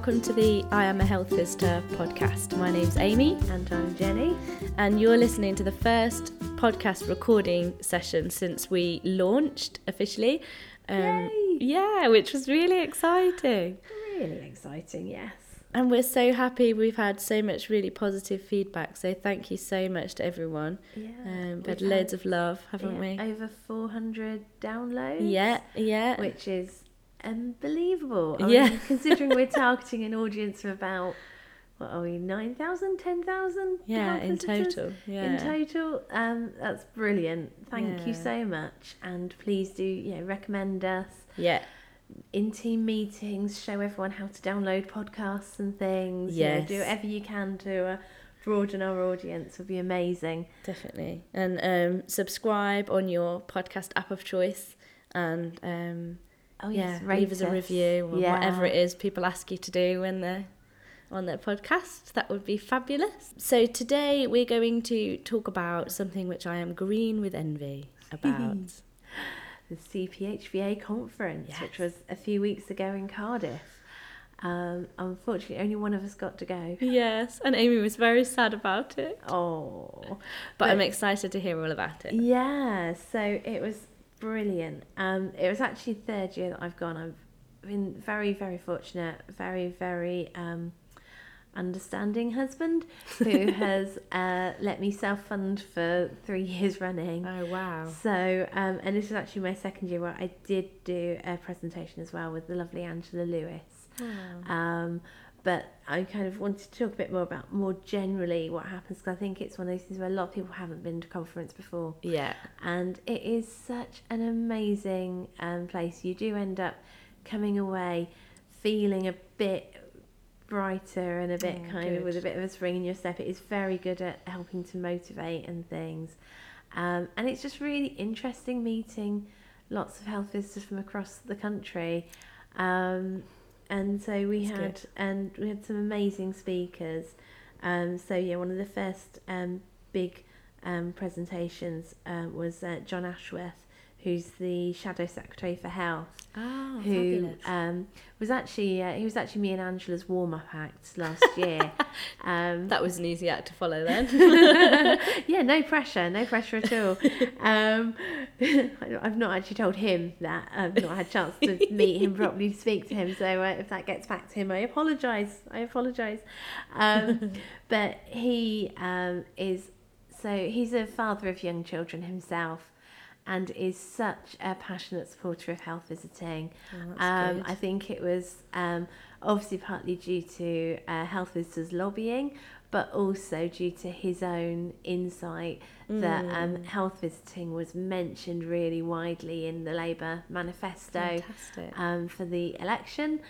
welcome to the I Am a Health Visitor podcast. My name's Amy, And I'm Jenny. and you're listening to the first podcast recording session since we launched officially. Um, Yay! Yeah, which was really exciting. Really exciting, yes. And we're so happy we've had so much really positive feedback. So thank you so much to everyone. Yeah. Um, we've had loads of love, haven't yeah, we? Over 400 downloads. Yeah, yeah. Which is unbelievable. I Yeah. mean, considering we're targeting an audience of about, what are we, 9,000, 10,000? yeah, in total. Yeah. In total, um, that's brilliant. Thank you so much, and please do you know recommend us yeah. in team meetings. Show everyone how to download podcasts and things. you know, do whatever you can to uh, broaden our audience. Would be amazing. Definitely. And um, subscribe on your podcast app of choice and um, Oh yeah, yes, leave us a review or Yeah. whatever it is people ask you to do when they're on their podcast. That would be fabulous. So today we're going to talk about something which I am green with envy about. The CPHVA conference, which was a few weeks ago in Cardiff. Um, unfortunately, only one of us got to go. yes, and Amy was very sad about it. Oh, But, But- I'm excited to hear all about it. yeah. So it was brilliant. Um, it was actually third year that I've gone. I've been very, very fortunate. Very, very um, understanding husband who has uh, let me self fund for three years running. Oh wow. So, um, and this is actually my second year where I did do a presentation as well with the lovely Angela Lewis. Um, but I kind of wanted to talk a bit more about more generally what happens because I think it's one of those things where a lot of people haven't been to conference before, Yeah. and it is such an amazing um, place. You do end up coming away feeling a bit brighter and a bit Oh, kind of with a bit of a spring in your step. It is very good at helping to motivate and things. Um, and it's just really interesting meeting lots of health visitors from across the country. Um, and so we That's had good. and we had some amazing speakers. Um, so yeah, one of the first um, big um, presentations uh, was uh, John Ashworth, who's the Shadow Secretary for Health Oh, who um, was actually uh, he was actually me and Angela's warm up act last year. um, that was an easy act to follow then. yeah, no pressure, no pressure at all. Um, I've not actually told him that. I've not had a chance to meet him properly speak to him. So uh, if that gets back to him, I apologise. I apologise. Um, but he um, is so he's a father of young children himself. And is such a passionate supporter of health visiting. Oh, Um. I think it was um, obviously partly due to uh, health visitors lobbying, but also due to his own insight that Mm. um, health visiting was mentioned really widely in the Labour manifesto um, for the election.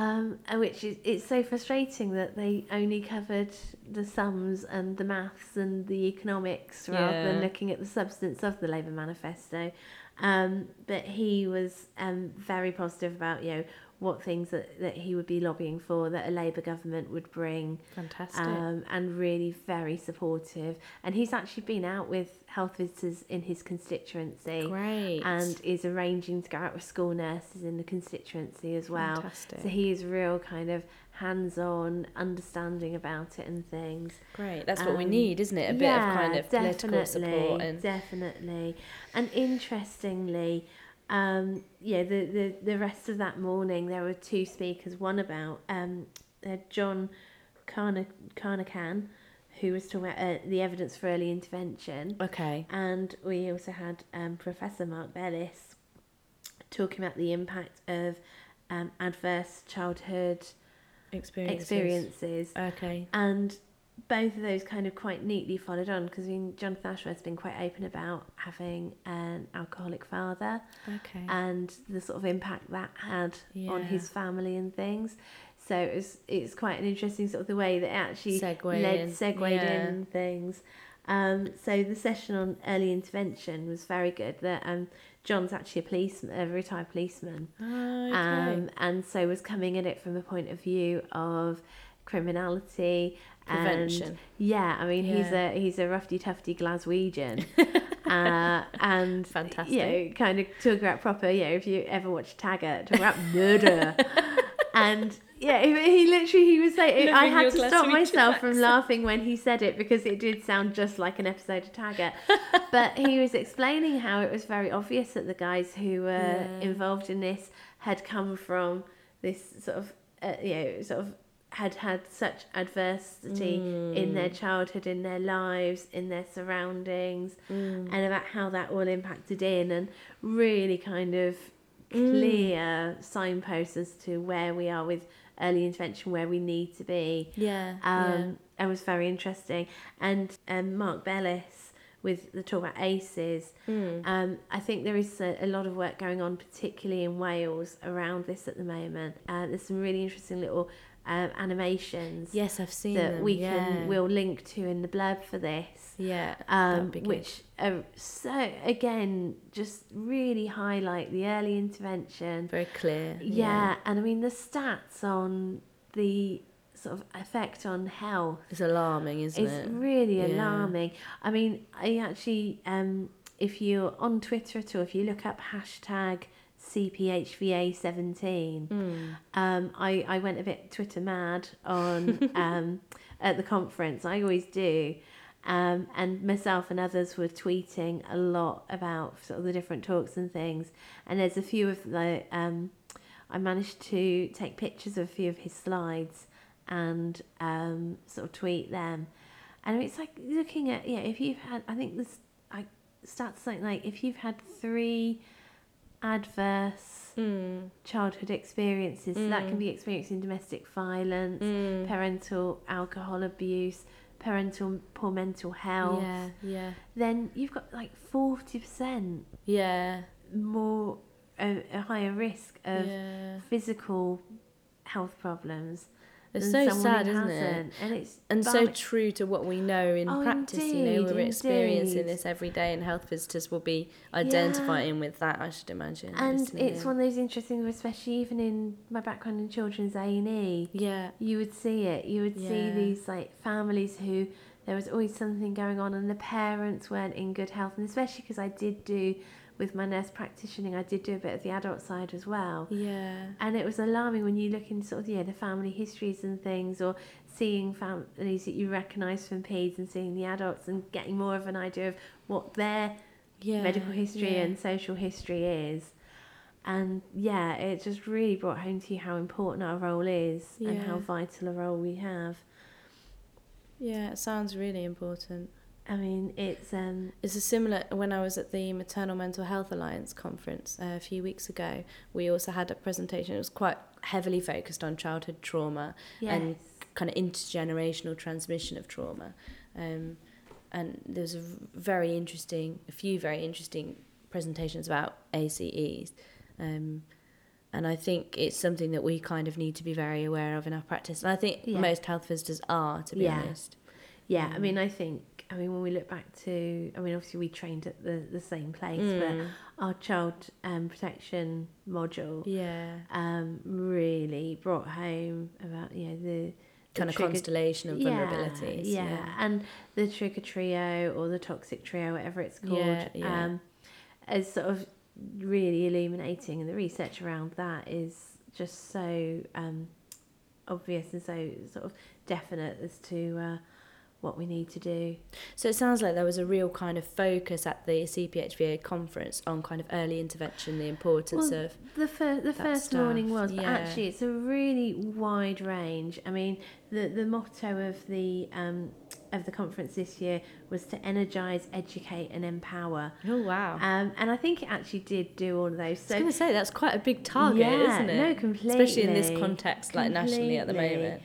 Um, and which is it's so frustrating that they only covered the sums and the maths and the economics rather than looking at the substance of the Labour manifesto. Um, but he was um, very positive about you know what things that, that he would be lobbying for that a Labour government would bring Fantastic. um, and really very supportive. And he's actually been out with health visitors in his constituency Great. and is arranging to go out with school nurses in the constituency as well. Fantastic. So he is real kind of hands-on understanding about it and things. Great. That's what we Um, need, isn't it? A bit of kind of political support and definitely. And interestingly, um, yeah, the, the the rest of that morning there were two speakers. One about um, uh, John Carna- Carnochan, who was talking about uh, the evidence for early intervention. okay. And we also had um, Professor Mark Bellis talking about the impact of um, adverse childhood Experiences. experiences. Okay. And both of those kind of quite neatly followed on because I mean, Jonathan Ashworth's been quite open about having an alcoholic father Okay. and the sort of impact that had on his family and things. So it was, it's quite an interesting sort of the way that it actually Segue led, in, segued yeah. in things. Um, so the session on early intervention was very good. That um, John's actually a policeman, a retired policeman, Oh, okay. um, and so was coming at it from the point of view of criminality Prevention. and yeah i mean he's a he's a roughy tufty glaswegian uh, and Fantastic. you know kind of talk about proper you know if you ever watch taggart talk about murder and Yeah, he, literally he was saying I had to stop myself from laughing when he said it because it did sound just like an episode of Taggart. but he was explaining how it was very obvious that the guys who were Yeah. involved in this had come from this sort of uh, you know sort of had had such adversity in their childhood, in their lives, in their surroundings, and about how that all impacted in and really kind of clear signposts as to where we are with early intervention, where we need to be. Yeah. Um, It was very interesting. And um, Mark Bellis with the talk about ACEs, Hmm. um, I think there is a, a lot of work going on, particularly in Wales, around this at the moment. Uh, there's some really interesting little um, animations Yes, I've seen that them. we yeah. can we'll link to in the blurb for this Yeah. um, which are so again just really highlight the early intervention. very clear. Yeah, and I mean the stats on the sort of effect on health It's alarming, isn't is it? It's really Yeah. alarming. I mean, I actually, um, if you're on Twitter at all, if you look up hashtag CPHVA17, Hmm. um, I, I went a bit Twitter mad on um, at the conference. I always do. Um, and myself and others were tweeting a lot about sort of the different talks and things. And there's a few of the, um, I managed to take pictures of a few of his slides and um, sort of tweet them. And it's like looking at, yeah, if you've had, I think this, I stats something like if you've had three adverse Mm. childhood experiences. So that can be experiencing domestic violence, Mm. parental alcohol abuse, parental poor mental health. Yeah. Yeah. Then you've got like forty percent Yeah. more a, a higher risk of yeah. physical health problems. It's so sad, isn't it? And it's And so true to what we know in Oh, practice. you know, we're experiencing this every day, and health visitors will be identifying with that. I should imagine. and it's in. one of those interesting, especially even in my background in children's A and E. Yeah. you would see it. You would see these like families who there was always something going on, and the parents weren't in good health, and especially because I did do with my nurse practitioning, I did do a bit of the adult side as well. Yeah. And it was alarming when you look into sort of yeah the family histories and things, or seeing families that you recognise from peds and seeing the adults and getting more of an idea of what their Yeah. medical history yeah. and social history is. And yeah, it just really brought home to you how important our role is and how vital a role we have. Yeah, it sounds really important. I mean, it's um It's a similar when I was at the Maternal Mental Health Alliance conference uh, a few weeks ago. We also had a presentation. It was quite heavily focused on childhood trauma and kind of intergenerational transmission of trauma. Um, and there was a very interesting, a few very interesting presentations about ACEs. Um, and I think it's something that we kind of need to be very aware of in our practice. And I think Yeah. most health visitors are, to be Yeah. honest. Yeah, I Mm. mean, I think I mean when we look back to, I mean, obviously we trained at the the same place, Mm. but our child um, protection module Yeah. um really brought home about you know the the Kind of constellation of vulnerabilities. Yeah, yeah. and the trigger trio or the toxic trio, whatever it's called, Yeah, yeah. um, is sort of really illuminating, and the research around that is just so um, obvious and so sort of definite as to uh, what we need to do. So it sounds like there was a real kind of focus at the CPHVA conference on kind of early intervention, the importance Well, of The first, the first morning was, but actually, it's a really wide range. I mean, the the motto of the um, of the conference this year was to energize, educate, and empower. oh wow. Um, and I think it actually did do all of those. I was going to say that's quite a big target, Yeah, isn't it? no, completely. Especially in this context, like nationally at the moment.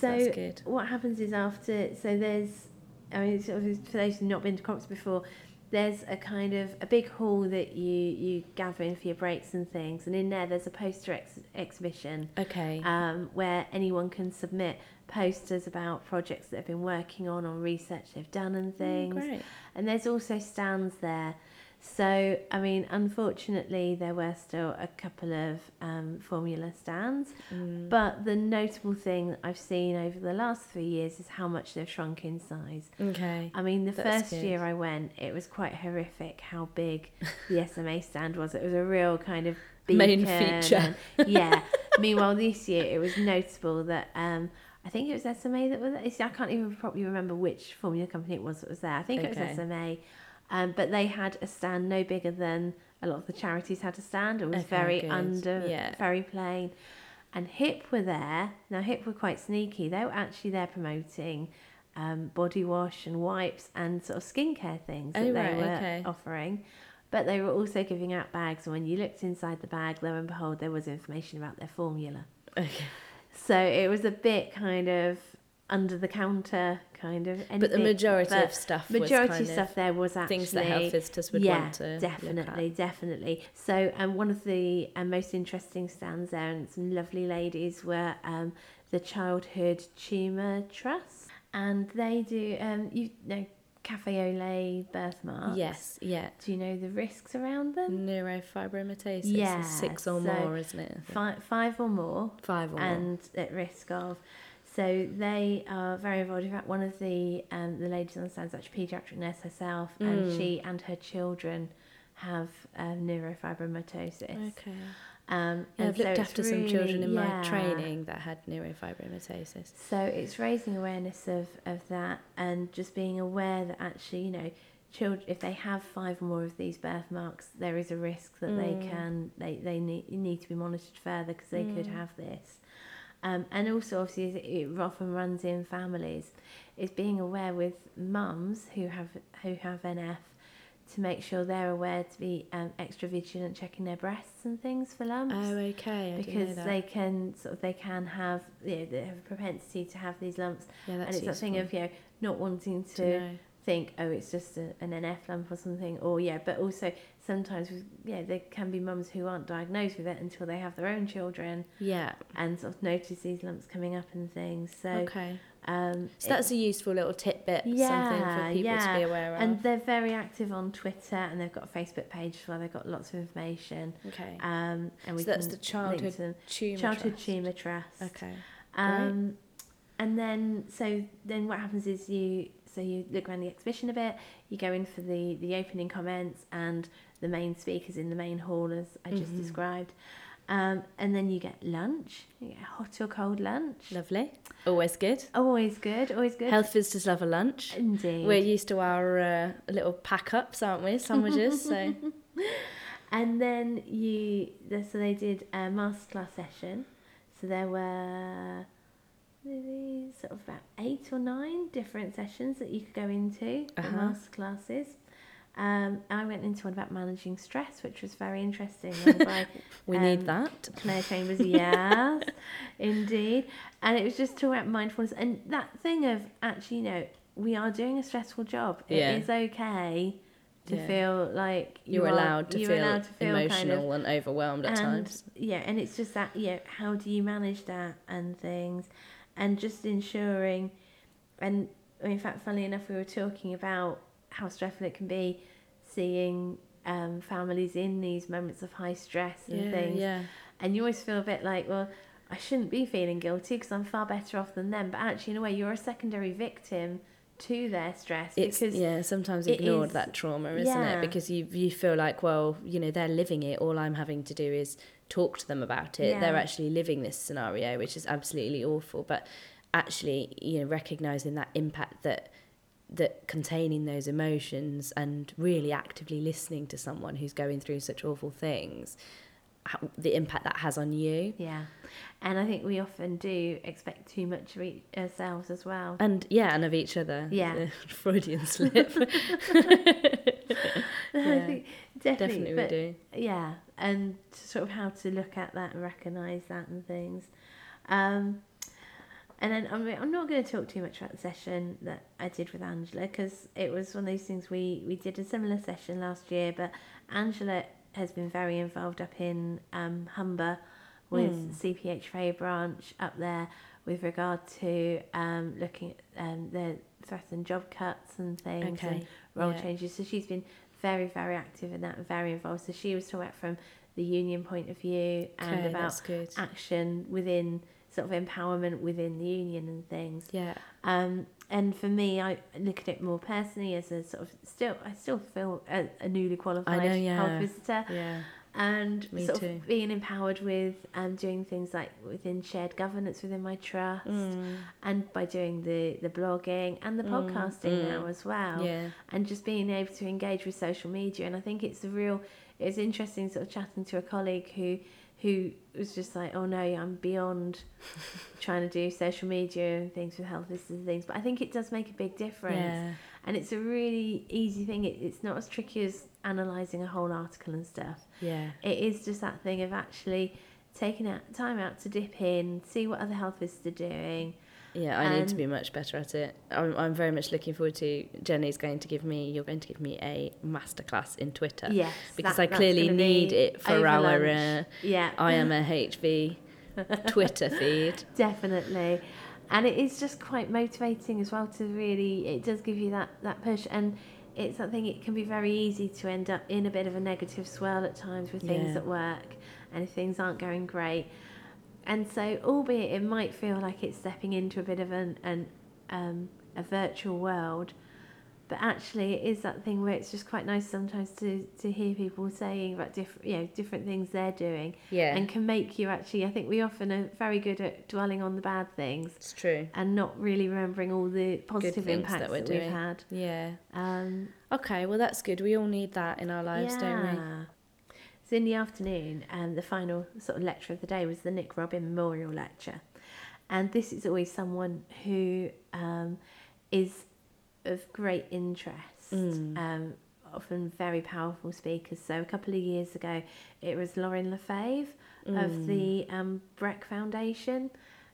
So what happens is after so there's I mean for those who've not been to conference before, there's a kind of a big hall that you you gather in for your breaks and things, and in there there's a poster ex- exhibition Okay. um, where anyone can submit posters about projects that they've been working on or research they've done and Mm, things. great. And there's also stands there. So, I mean, unfortunately, there were still a couple of um, formula stands. Mm. But the notable thing I've seen over the last three years is how much they've shrunk in size. Okay. I mean, the That's first good. year I went, it was quite horrific how big the SMA stand was. It was a real kind of Main feature. and- yeah. Meanwhile, this year it was notable that um, I think it was SMA that was. I can't even properly remember which formula company it was that was there. I think it was SMA, um, but they had a stand no bigger than a lot of the charities had a stand. It was Okay, very good. under, Yeah. very plain. And HiPP were there. Now HiPP were quite sneaky. They were actually there promoting um, body wash and wipes and sort of skincare things that Oh, they right, were okay. offering. But they were also giving out bags, and when you looked inside the bag, lo and behold, there was information about their formula. Okay. So it was a bit kind of under the counter kind of. But the majority but of stuff was majority of stuff there was actually things that health visitors would yeah, want to definitely, definitely. So, um, one of the um, most interesting stands there, and some lovely ladies were um, the Childhood Tumour Trust, and they do um, you know cafe au lait birthmarks. Yes, yeah. Do you know the risks around them? Neurofibromatosis Yeah, six or so more, isn't it? Five, five or more. Five or more. and at risk of. So they are very involved. In fact, one of the um, the ladies on the stand is actually a paediatric nurse herself, and Mm. she and her children have um, neurofibromatosis. Okay. Um, Yeah, I've so looked after some children really- in my training that had neurofibromatosis. So it's raising awareness of, of that and just being aware that actually, you know, children if they have five or more of these birthmarks, there is a risk that they Mm. can they they need need to be monitored further because they could Mm. have this. Um, and also, obviously, it often runs in families. Is being aware with mums who have who have NF to make sure they're aware to be um, extra vigilant, checking their breasts and things for lumps Oh, okay. I because they can sort of they can have you know, they have a propensity to have these lumps yeah, that's and it's that thing of you know not wanting to, to think oh it's just a, an NF lump or something or yeah but also sometimes yeah there can be mums who aren't diagnosed with it until they have their own children Yeah. and sort of notice these lumps coming up and things so okay. um So that's a useful little tidbit, something Yeah, for people to yeah. be aware of. and they're very active on Twitter and they've got a Facebook page as well they've got lots of information okay. um and we so that's the childhood to tumour childhood trust. tumour trust Okay. Um, and then so then what happens is you so you look around the exhibition a bit. You go in for the the opening comments and the main speakers in the main hall as I just Mhm. described. Um, and then you get lunch. You get hot or cold lunch. Lovely. Always good. Always good. Always good. Health visitors love a lunch. Indeed. We're used to our uh, little pack ups, aren't we? Sandwiches. so And then you, so they did a masterclass session. So there were maybe sort of about eight or nine different sessions that you could go into for Uh-huh. masterclasses. Um, I went into one about managing stress, which was very interesting. by we Um, need that. Claire Chambers, yes, indeed. And it was just talking about mindfulness and that thing of actually, you know, we are doing a stressful job. Yeah. It is okay to Yeah. feel like you You're are- allowed to you're feel allowed to feel kind of emotional and overwhelmed at and times. yeah and it's just that yeah how do you manage that and things and just ensuring and in fact funnily enough we were talking about how stressful it can be seeing um, families in these moments of high stress and Yeah, things yeah. and you always feel a bit like well I shouldn't be feeling guilty because I'm far better off than them but actually in a way you're a secondary victim to their stress It's because yeah, sometimes ignored is- that trauma, isn't yeah. it? Because you you feel like, well, you know, they're living it. All I'm having to do is talk to them about it. They're actually living this scenario, which is absolutely awful. But actually, you know, recognizing that impact that that containing those emotions and really actively listening to someone who's going through such awful things, how, the impact that has on you. yeah and I think we often do expect too much of each, ourselves as well And yeah, and of each other. Yeah. Freudian slip. I Yeah, think definitely, Definitely, we do. yeah, and sort of how to look at that and recognise that and things. Um, and then I mean, I'm not going to talk too much about the session that I did with Angela because it was one of those things we we did a similar session last year, but Angela has been very involved up in um, Humber with Hmm. CPHVA branch up there with regard to um, looking at um, the threatened job cuts and things and role yeah. changes. So she's been very, very active in that and very involved. So she was talking about from the union point of view and Okay, about action within sort of empowerment within the union and things. Yeah. Um, and for me, I look at it more personally as a sort of still, I still feel a, a newly qualified yeah. health visitor. Yeah. And Me sort too. of being empowered with um, doing things like within shared governance within my trust Mm. and by doing the the blogging and the podcasting mm. now as well Yeah. and just being able to engage with social media and i think it's a real it's interesting sort of chatting to a colleague who who was just like oh no i'm beyond trying to do social media and things with health lists and things but i think it does make a big difference Yeah. and it's a really easy thing it, it's not as tricky as analysing a whole article and stuff Yeah. it is just that thing of actually taking out time out to dip in see what other health lists are doing Yeah, I need to be much better at it. I'm, I'm very much looking forward to Jenny's going to give me, you're going to give me a masterclass in Twitter. yes Because that- I clearly need it for our uh, yeah I am a HV Twitter feed. definitely and it is just quite motivating as well to really it does give you that that push and it's something it can be very easy to end up in a bit of a negative swirl at times with things Yeah. at work and if things aren't going great and so albeit it might feel like it's stepping into a bit of an, an um, a virtual world but actually it is that thing where it's just quite nice sometimes to, to hear people saying about different you know different things they're doing Yeah, and can make you actually i think we often are very good at dwelling on the bad things it's true. and not really remembering all the positive impacts that that, we're we've doing. had Yeah. um, Okay, well, that's good. We all need that in our lives, don't we? Yeah. so in the afternoon um, the final sort of lecture of the day was the nick robin memorial lecture and this is always someone who um, is of great interest Mm. um, often very powerful speakers so a couple of years ago it was Lorin LaFave Mm. of the um, Breck Foundation,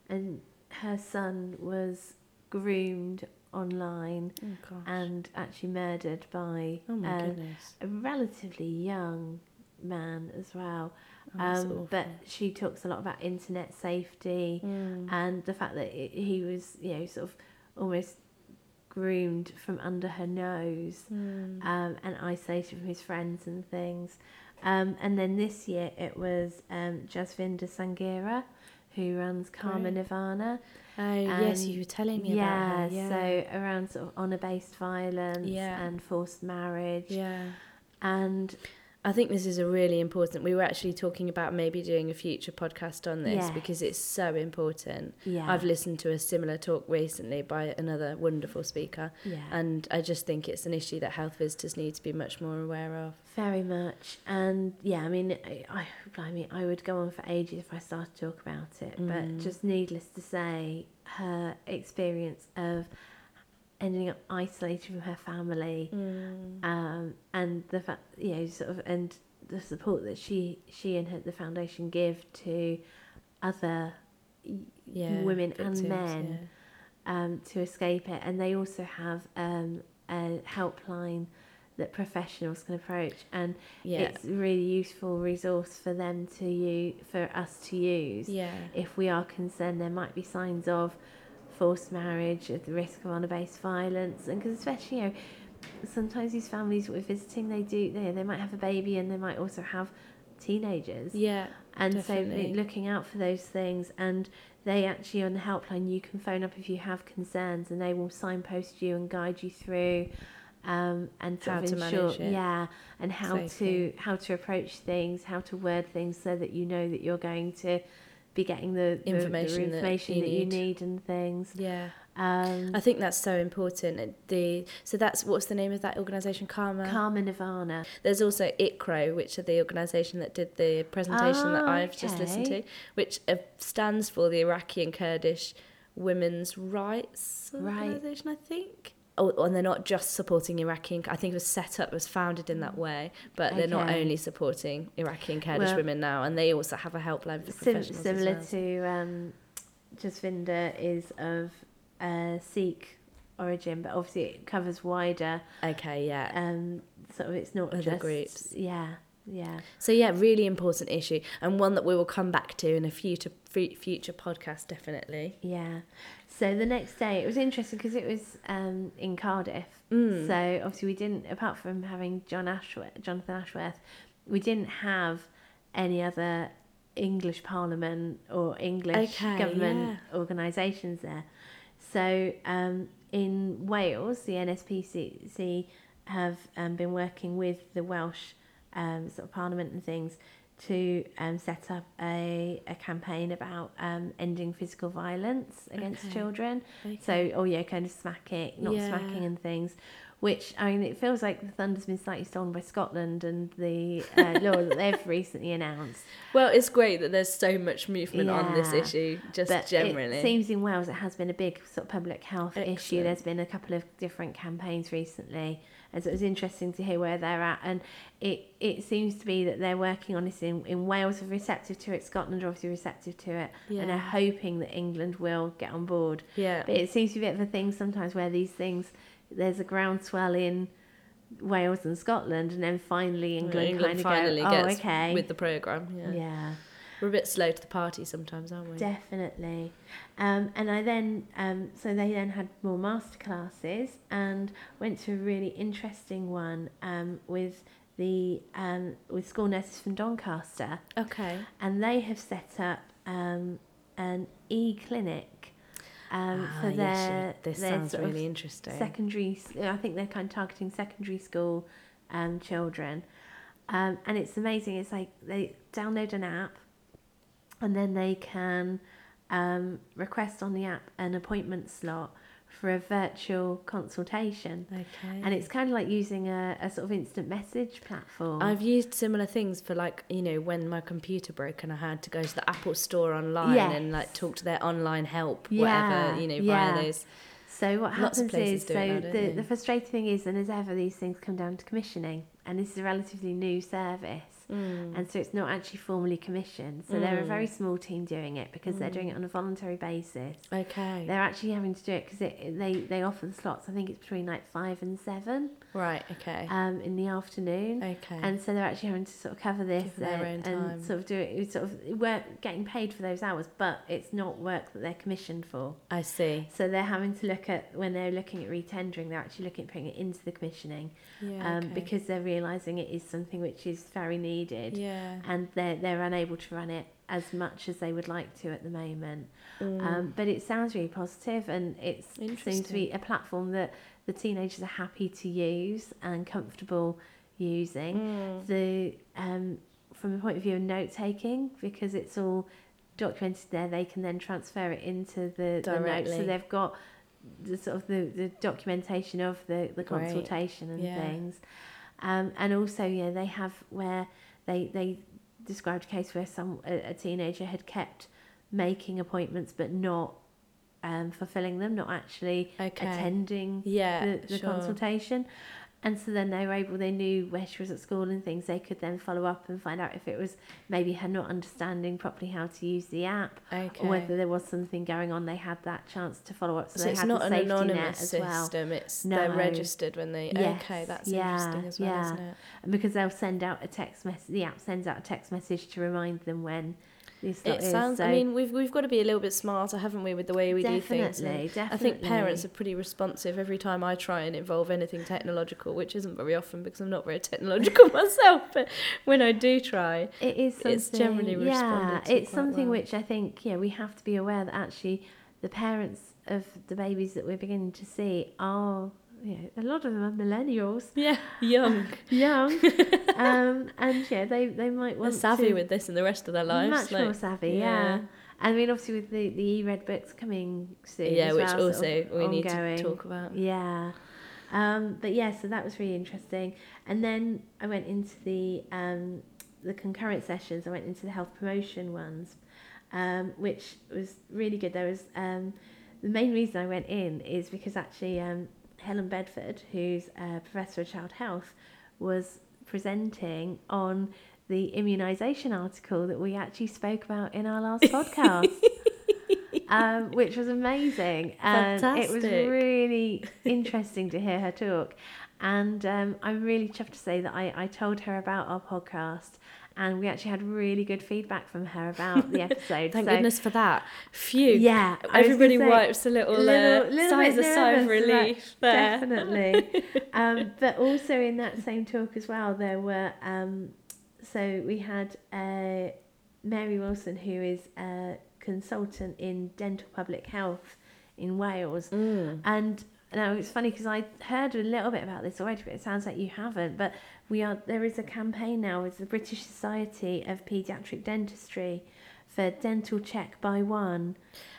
and her son was groomed online Oh, and actually murdered by oh, um, a relatively young man as well. Oh, um, but she talks a lot about internet safety Mm. and the fact that it, he was, you know, sort of almost groomed from under her nose Mm. um, and isolated from his friends and things. Um, and then this year it was um, Jasvinder Sanghera, who runs Karma Great. Nirvana. Oh, yes, um, you were telling me yeah, about her. Yeah. so around sort of honour based violence Yeah. and forced marriage. yeah. And I think this is a really important. We were actually talking about maybe doing a future podcast on this because it's so important. yeah, I've listened to a similar talk recently by another wonderful speaker, yeah, and I just think it's an issue that health visitors need to be much more aware of. very much. And yeah, I mean, I, I, I mean, I would go on for ages if I started to talk about it. Mm. But just needless to say, her experience of ending up isolated from her family. Mm. um, and the fact you know sort of and the support that she she and her, the foundation give to other Yeah, women victims, and men um, to escape it. And they also have um, a helpline that professionals can approach. And Yeah, it's a really useful resource for them to use for us to use. Yeah, if we are concerned there might be signs of forced marriage, at the risk of honour-based violence, and because especially you know sometimes these families we're visiting they do they they might have a baby and they might also have teenagers yeah, and definitely. so looking out for those things and they actually on the helpline you can phone up if you have concerns and they will signpost you and guide you through um, and How to ensure manage it yeah and how safely. to how to approach things how to word things so that you know that you're going to be getting the the- Information the, that information you that you need. need and things yeah. um, I think that's so important. The so that's what's the name of that organisation? Karma. Karma Nirvana There's also IKWRO, which are the organisation that did the presentation that Ah, I've just listened to, which stands for the Iraqi and Kurdish Women's Rights Right. Organisation, I think. Oh, and they're not just supporting Iraqi I think it was set up, was founded in that way, but they're not only supporting Iraqi and Kurdish Well- women now, and they also have a helpline for Sim- professionals. similar as well. to um, Jasvinder is of uh, Sikh origin, but obviously it covers wider. Okay, yeah. Um, of, it's not Other just groups. Yeah, yeah, So yeah, really important issue, and one that we will come back to in a future future podcast, definitely. yeah. So the next day, it was interesting because it was um, in Cardiff. Mm. So obviously we didn't, apart from having John Ashworth, Jonathan Ashworth, we didn't have any other English Parliament or English Okay, government organisations there. So um, in Wales, the NSPCC have um, been working with the Welsh um, sort of parliament and things to um, set up a, a campaign about um, ending physical violence against Okay. children. Okay. So, oh yeah, kind of smacking, not Yeah. smacking and things. Which I mean, it feels like the thunder's been slightly stolen by Scotland and the uh, law that they've recently announced. Well, it's great that there's so much movement on this issue, just but generally. it seems in Wales it has been a big sort of public health issue. There's been a couple of different campaigns recently, and so it was interesting to hear where they're at. And it it seems to be that they're working on this in, in Wales, are receptive to it. Scotland are obviously receptive to it, and they're hoping that England will get on board. yeah. But it seems to be a bit of a thing sometimes where these things there's a groundswell in Wales and Scotland, and then finally England, England kind of finally go, oh, gets okay, with the programme. Yeah. yeah. We're a bit slow to the party sometimes, aren't we? Definitely. Um, and I then, um, so they then had more master classes and went to a really interesting one um, with the um, with school nurses from Doncaster, okay. and they have set up um, an e clinic um, Ah, for their yeah. This their sounds sort of really interesting. secondary. I think they're kind of targeting secondary school um, children, um, and it's amazing. It's like they download an app, and then they can um, request on the app an appointment slot for a virtual consultation. Okay. And it's kind of like using a, a sort of instant message platform. I've used similar things for like you know when my computer broke and I had to go to the Apple Store online and like talk to their online help, Yeah, whatever you know yeah. via those. So what happens is, so it the, the frustrating thing is, and as ever, these things come down to commissioning, and this is a relatively new service, Mm. and so it's not actually formally commissioned. So they're a Mm. very small team doing it because they're doing it on a voluntary basis. Okay. They're actually having to do it because they they offer the slots. I think it's between like five and seven Right. Okay. um, in the afternoon. okay. And so they're actually having to sort of cover this and, own and sort of do it. Sort of work getting paid for those hours, but it's not work that they're commissioned for. I see. So they're having to look at when they're looking at retendering, they're actually looking at putting it into the commissioning Yeah. um, okay. because they're realizing it is something which is very needed, yeah. and they're they're unable to run it as much as they would like to at the moment. Mm. Um, but it sounds really positive, and it seems to be a platform that the teenagers are happy to use and comfortable using. Mm. The um, from the point of view of note taking, because it's all documented there, they can then transfer it into the, the notes. So they've got the sort of the, the documentation of the, the Great. consultation and Yeah. things. Um, and also, yeah, they have where they they described a case where some a, a teenager had kept making appointments but not um, fulfilling them, not actually Okay. attending Yeah. the, the sure. consultation. And so then they were able, they knew where she was at school and things. They could then follow up and find out if it was maybe her not understanding properly how to use the app Okay. or whether there was something going on. They had that chance to follow up. So, so it's not an anonymous as well. system. It's No. they're registered when they. Yes, Okay, that's yeah, interesting as well, yeah. isn't it? And because they'll send out a text message, the app sends out a text message to remind them when slot It is. sounds. so I mean, we've we've got to be a little bit smarter, haven't we, with the way we do things? and definitely, definitely. I think parents are pretty responsive every time I try and involve anything technological, which isn't very often because I'm not very technological myself. But when I do try, It is It's generally yeah, it's something well. which I think yeah we have to be aware that actually the parents of the babies that we're beginning to see are you know, a lot of them are millennials, yeah, young, young, um, and yeah they they might they're want savvy to with this in the rest of their lives. much like- more savvy, yeah. yeah. I mean, obviously with the the e-read books coming soon, yeah, which well, also sort of we need to talk about. Yeah. Um, but yeah, so that was really interesting. And then I went into the um, the concurrent sessions. I went into the health promotion ones, um, which was really good. There was um, the main reason I went in is because actually um, Helen Bedford, who's a professor of child health, was presenting on the immunisation article that we actually spoke about in our last podcast. um, which was amazing. And it was really interesting to hear her talk. And um, I'm really chuffed to say that I, I told her about our podcast and we actually had really good feedback from her about the episode. Thank so, goodness for that. Phew. Yeah. Everybody say, wipes a little, little- uh, little sighs a sigh of relief there. Definitely. um, but also in that same talk as well, there were, um, so we had uh, Mary Wilson, who is a consultant in dental public health in Wales. Mm. And now it's funny because I heard a little bit about this already, but it sounds like you haven't. But we are there is a campaign now with the British Society of Paediatric Dentistry for dental check by one.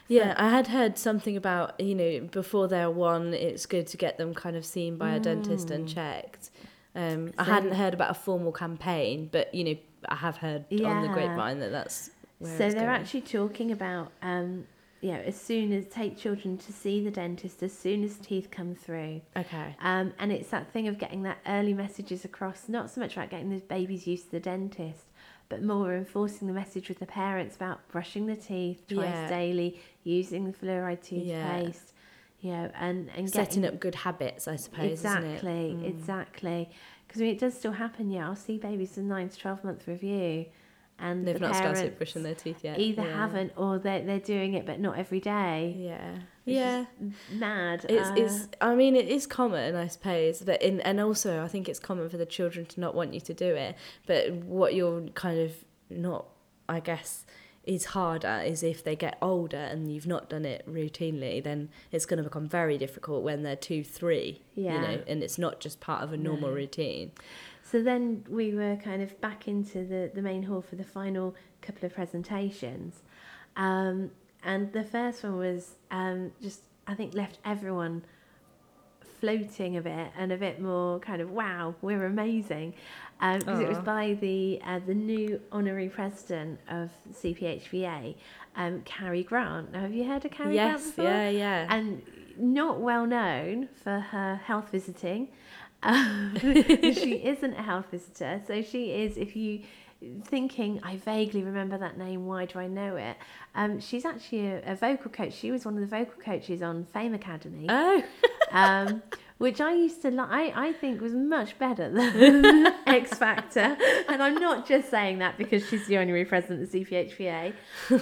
Yeah, I had heard something about, you know, before they're one, it's good to get them kind of seen by a dentist and checked. Um, I hadn't heard about a formal campaign, but, you know, I have heard on the grapevine that that's so they're going. actually talking about um, you know, as soon as take children to see the dentist as soon as teeth come through. Okay. Um, and it's that thing of getting that early messages across, not so much about getting the babies used to the dentist, but more enforcing the message with the parents about brushing the teeth twice Yeah. daily, using the fluoride toothpaste. Yeah. you know, and, and Setting getting, up good habits, I suppose, exactly? Mm. exactly. Because I mean, it does still happen. Yeah, I'll see babies in nine to twelve month review, and They've the not started brushing their teeth yet. either yeah. haven't or they're they're doing it but not every day. Yeah. It's Yeah. mad. It's, Uh, it's I mean it is common I suppose but in and also I think it's common for the children to not want you to do it but what you're kind of not I guess is harder is if they get older and you've not done it routinely then it's going to become very difficult when they're two three Yeah. you know and it's not just part of a normal No. routine So then we were kind of back into the, the main hall for the final couple of presentations. Um, and the first one was um, just, I think, left everyone floating a bit and a bit more kind of, wow, we're amazing. Because it was by the, uh, the new honorary president of CPHVA, um, Carrie Grant. Now, have you heard of Carrie Grant yes before? yeah yeah and not well known for her health visiting. Um, she isn't a health visitor, so she is. If you thinking, I vaguely remember that name. Why do I know it? Um, she's actually a, a vocal coach. She was one of the vocal coaches on Fame Academy, oh um, which I used to like. I, I think was much better than X Factor, and I'm not just saying that because she's the honorary president of CPHVA,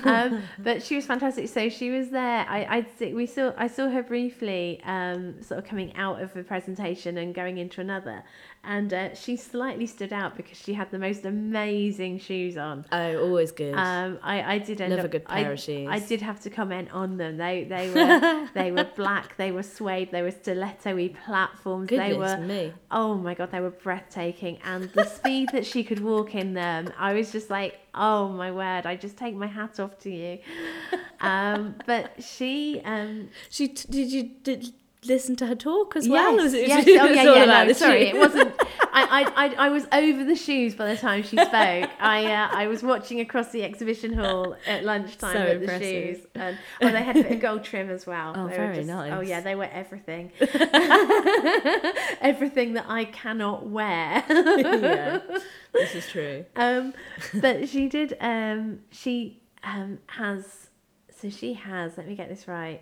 um, but she was fantastic. So she was there. I I see- we saw I saw her briefly, um, sort of coming out of a presentation and going into another, and uh, she slightly stood out because she had the most amazing shoes on. oh always good Um, I, I did end Love a good pair I, of shoes. I did have to comment on them. They they were they were black. They were suede. They were stiletto-y platforms. goodness they were me oh my god, they were breathtaking. And the speed that she could walk in them, I was just like, oh my word! I just take my hat off to you. Um, but she um, she t- did you did listen to her talk as yes, well Was it- yes. oh was yeah, yeah. No, sorry, it wasn't. I, I, I, was over the shoes by the time she spoke. I, uh, I was watching across the exhibition hall at lunchtime So the impressive. shoes, and oh, they had a bit of gold trim as well. Oh, They were very just- Oh yeah, they were everything. everything that I cannot wear. yeah this is true um, but she did. Um, she um, has. So she has. Let me get this right.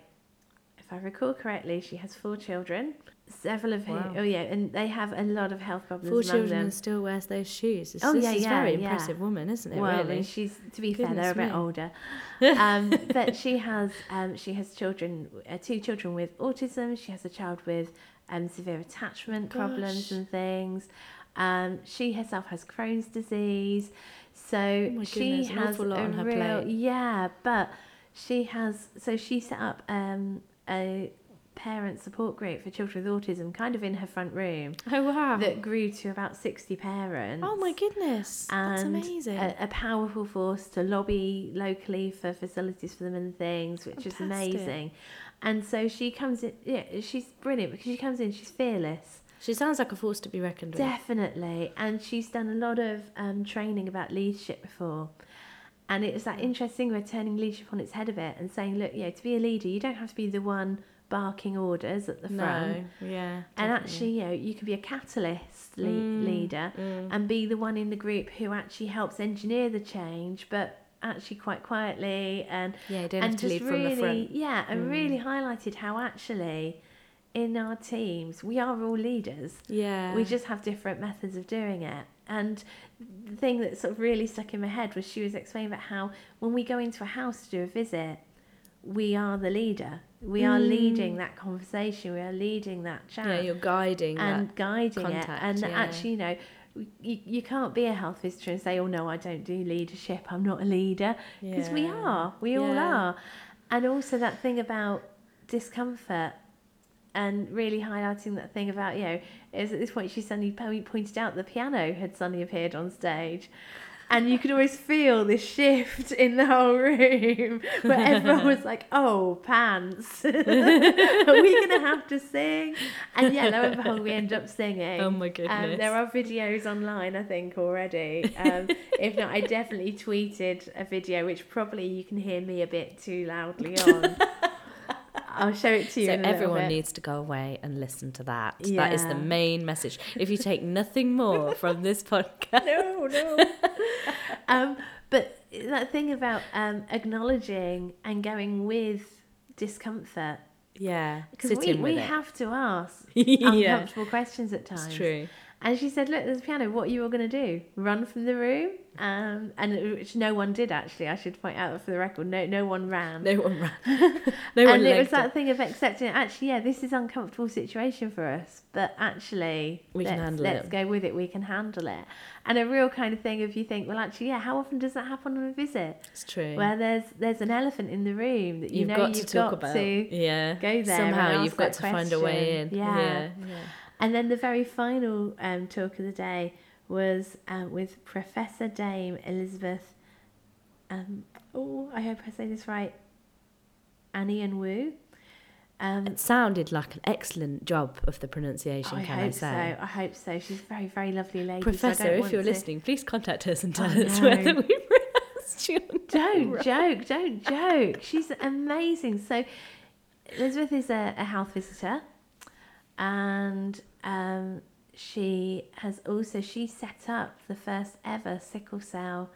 If I recall correctly, she has four children. Several of whom. Wow. Oh yeah, and they have a lot of health problems. Four children them. and still wears those shoes. It's, Oh, yeah, yeah, very yeah. impressive woman, isn't it? well, really? and she's to be fair, they're a bit older. Um, but she has um, she has children, uh, two children with autism. She has a child with um, severe attachment problems and things. Um, she herself has Crohn's disease, so Oh she goodness, an has awful lot a on her real plate. yeah. But she has so she set up um, a parent support group for children with autism, kind of in her front room, oh wow! that grew to about sixty parents oh my goodness, that's amazing. A, a powerful force to lobby locally for facilities for them and things, which is amazing. And so she comes in, yeah, she's brilliant because she comes in, she's fearless, she sounds like a force to be reckoned with. definitely. And she's done a lot of um, training about leadership before. And it's that interesting we're turning leadership on its head a bit and saying, look, you know, to be a leader, you don't have to be the one barking orders at the front. no, yeah, And actually, you know, you can be a catalyst le- Mm, leader mm. and be the one in the group who actually helps engineer the change, but actually quite quietly and yeah, and have to just lead really, from the front. yeah, and Mm. really highlighted how actually in our teams we are all leaders. Yeah, We just have different methods of doing it. And the thing that sort of really stuck in my head was she was explaining about how when we go into a house to do a visit, we are the leader. We are Mm. leading that conversation. We are leading that chat yeah, you're guiding and guiding it. And yeah. actually, you know, you, you can't be a health visitor and say, oh no, I don't do leadership. I'm not a leader. Because we are. We all are. And also that thing about discomfort and really highlighting that thing about you know was at this point she suddenly pointed out the piano had suddenly appeared on stage and you could always feel this shift in the whole room where everyone was like, "Oh, pants! Are we gonna have to sing?" And yeah, lo and behold, we end up singing. Oh my Um, goodness. there are videos online, I think, already. Um, if not, I definitely tweeted a video, which probably you can hear me a bit too loudly on. I'll show it to you. So everyone needs to go away and listen to that. That is the main message. If you take nothing more from this podcast, no, no. um, but that thing about um, acknowledging and going with discomfort, yeah, because we, we it. have to ask yeah, uncomfortable questions at times. it's true. And she said, "Look, there's a piano. What are you all going to do? Run from the room?" Um, and which no one did actually. I should point out for the record, no, no one ran. No one ran. no one and it was that it. thing of accepting. Actually, yeah, this is uncomfortable situation for us, but actually, We can let's, handle let's it. go with it. We can handle it. And a real kind of thing of you think, well, actually, yeah, how often does that happen on a visit It's true. where there's there's an elephant in the room that you you've know got you've to talk got about. to yeah. go there Somehow you've got to find a way in. Yeah. Yeah. yeah. And then the very final um, talk of the day was uh, with Professor Dame Elizabeth. Um, oh, I hope I say this right. Anionwu. Um, It sounded like an excellent job of the pronunciation, I can I hope say? so. I hope so. She's a very, very lovely lady. so Professor, don't if you're to- listening, please contact us and tell us whether we pronounced name Don't right. joke, don't joke. She's amazing. So, Elizabeth is a, a health visitor, and um, she has also she set up the first ever sickle cell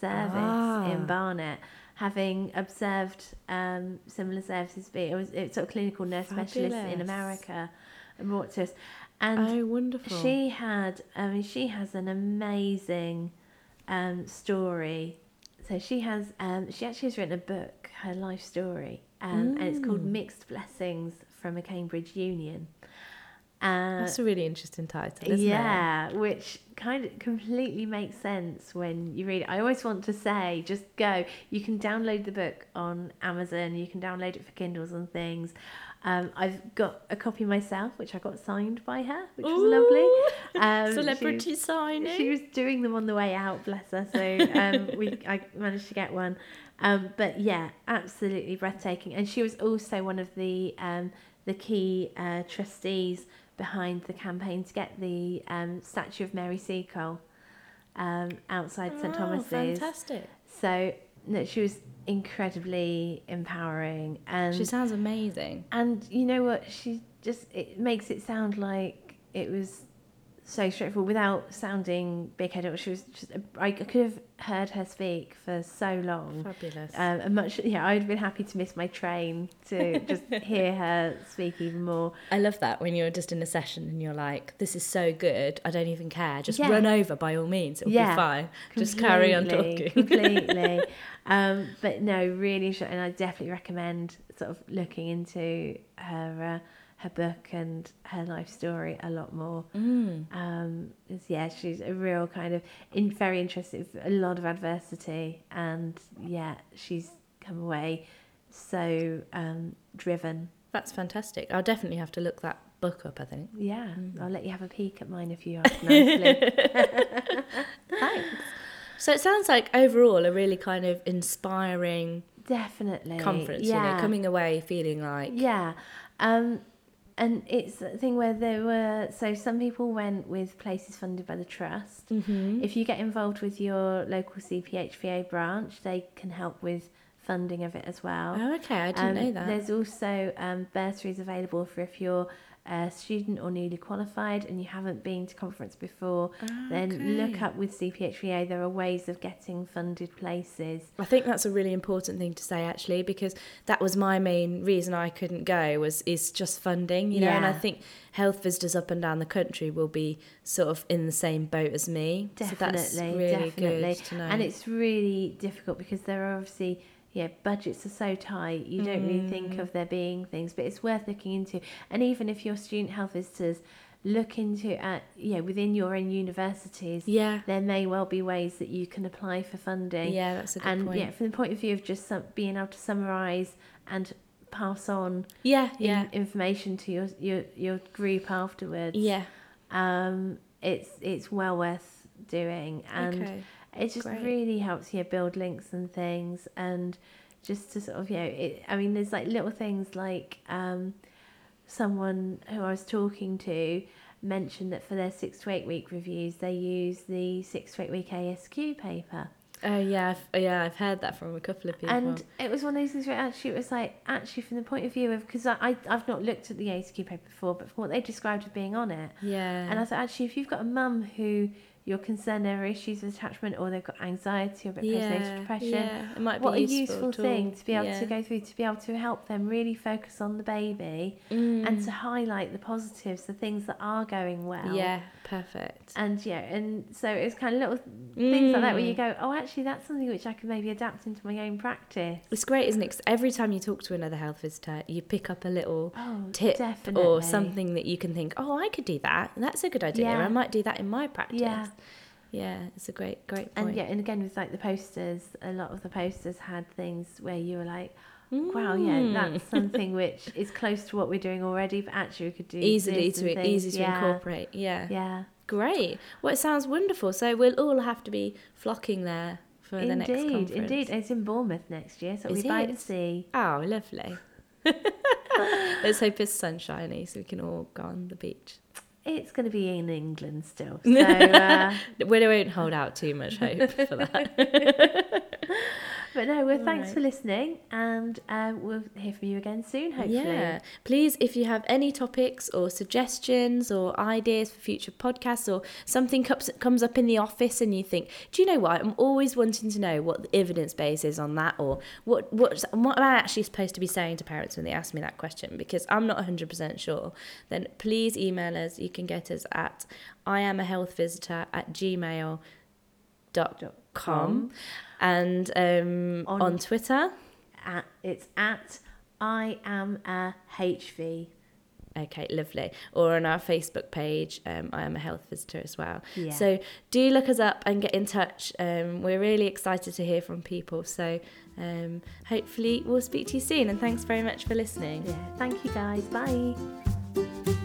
service Ah. in Barnet, having observed um, similar services. Be it was it's sort of clinical nurse specialists in America, and brought to us, and Oh, wonderful. she had, I mean, she has an amazing um, story. So she has, um, she actually has written a book, her life story, um, and it's called Mm. Mixed Blessings from a Cambridge Union. Uh, That's a really interesting title, isn't it? yeah, which kind of completely makes sense when you read it. I always want to say, just go. You can download the book on Amazon. You can download it for Kindles and things. Um, I've got a copy myself, which I got signed by her, which it? was lovely. Ooh, Um, she- Celebrity signing. she was doing them on the way out, bless her. So um, we I managed to get one. Um, but yeah, absolutely breathtaking. And she was also one of the um, the key uh, trustees behind the campaign to get the um, statue of Mary Seacole um, outside St Oh, Thomas's. fantastic. So no, she was incredibly empowering and She sounds amazing. and you know what? She just it makes it sound like it was so straightforward without sounding big headed. She was just I could have heard her speak for so long. Fabulous. Um, and much yeah, I'd been happy to miss my train to just hear her speak even more. I love that when you're just in a session and you're like, this is so good, I don't even care. Just Yeah. run over by all means, it'll Yeah, be fine. Just carry on talking. completely. Um, but no, really, and I definitely recommend sort of looking into her uh, her book and her life story a lot more. Mm. Um, yeah, she's a real kind of in very interesting, a lot of adversity, and yeah, she's come away so um, driven. That's fantastic. I'll definitely have to look that book up, I think. Yeah, Mm. I'll let you have a peek at mine if you ask nicely. Thanks. So it sounds like overall a really kind of inspiring Definitely, conference, Yeah. you know, coming away feeling like Yeah. Um, and it's a thing where there were, so some people went with places funded by the trust. Mhm. If you get involved with your local CPHVA branch, they can help with funding of it as well. Oh, okay, I didn't Um, know that. There's also um, bursaries available for if you're a student or newly qualified and you haven't been to conference before, then look up with CPHVA. There are ways of getting funded places. I think that's a really important thing to say actually because that was my main reason I couldn't go was is just funding, you know, and I think health visitors up and down the country will be sort of in the same boat as me. so that's Definitely, really definitely. good to know. And it's really difficult because there are obviously yeah budgets are so tight you don't really think Mm. of there being things but it's worth looking into and even if you're student health visitors look into at you know within your own universities yeah. there may well be ways that you can apply for funding Yeah, that's a good and point. yeah from the point of view of just some, being able to summarize and pass on Yeah, in- yeah, information to your, your your group afterwards. yeah. Um, it's it's well worth doing, and okay. It just great. really helps you build links and things, and just to sort of you know, it, I mean, there's like little things like um, someone who I was talking to mentioned that for their six to eight week reviews, they use the six to eight week ASQ paper. Oh yeah, I've, yeah. I've heard that from a couple of people. And it was one of those things where actually it was like, actually, from the point of view of, because I, I, I've not looked at the ASQ paper before, but from what they described of being on it, yeah, and I thought, actually, if you've got a mum who you're concerned there are issues with attachment or they've got anxiety or a bit of postnatal depression, yeah, it might what be a useful tool. thing to be able Yeah. to go through, to be able to help them really focus on the baby Mm. and to highlight the positives, the things that are going well. yeah, perfect. And yeah, and so it's kind of little things like that where you Mm. go, oh, actually, that's something which I could maybe adapt into my own practice. It's great, isn't it? 'Cause every time you talk to another health visitor, you pick up a little Oh, tip definitely. or something that you can think, oh, I could do that. That's a good idea. Yeah. I might do that in my practice. Yeah. Yeah, it's a great, great point. And yeah, and again with like the posters, a lot of the posters had things where you were like, wow, yeah, Mm. that's something which is close to what we're doing already, but actually we could do easily to things. easy to yeah. incorporate. Yeah. Yeah, great. Well, it sounds wonderful. So we'll all have to be flocking there for the next indeed, conference. indeed. It's in Bournemouth next year, so we'll be by the sea. Oh, lovely. Let's hope it's sunshiny so we can all go on the beach. It's going to be in England still, so uh, We won't hold out too much hope for that. but no. Well, thanks Alright. for listening, and um, we'll hear from you again soon. Hopefully, Yeah. Please, if you have any topics or suggestions or ideas for future podcasts or something comes, comes up in the office and you think, do you know what? I'm always wanting to know what the evidence base is on that or what, what, what am I actually supposed to be saying to parents when they ask me that question because I'm not 100% sure, then please email us. You can get us at I am a health visitor at gmail.com and um, On- on Twitter. At, it's at I am a HV. Okay, lovely. Or on our Facebook page, um, I am a health visitor as well. Yeah. So do look us up and get in touch. Um, we're really excited to hear from people. So um, hopefully we'll speak to you soon. And thanks very much for listening. Yeah. Thank you guys. Bye.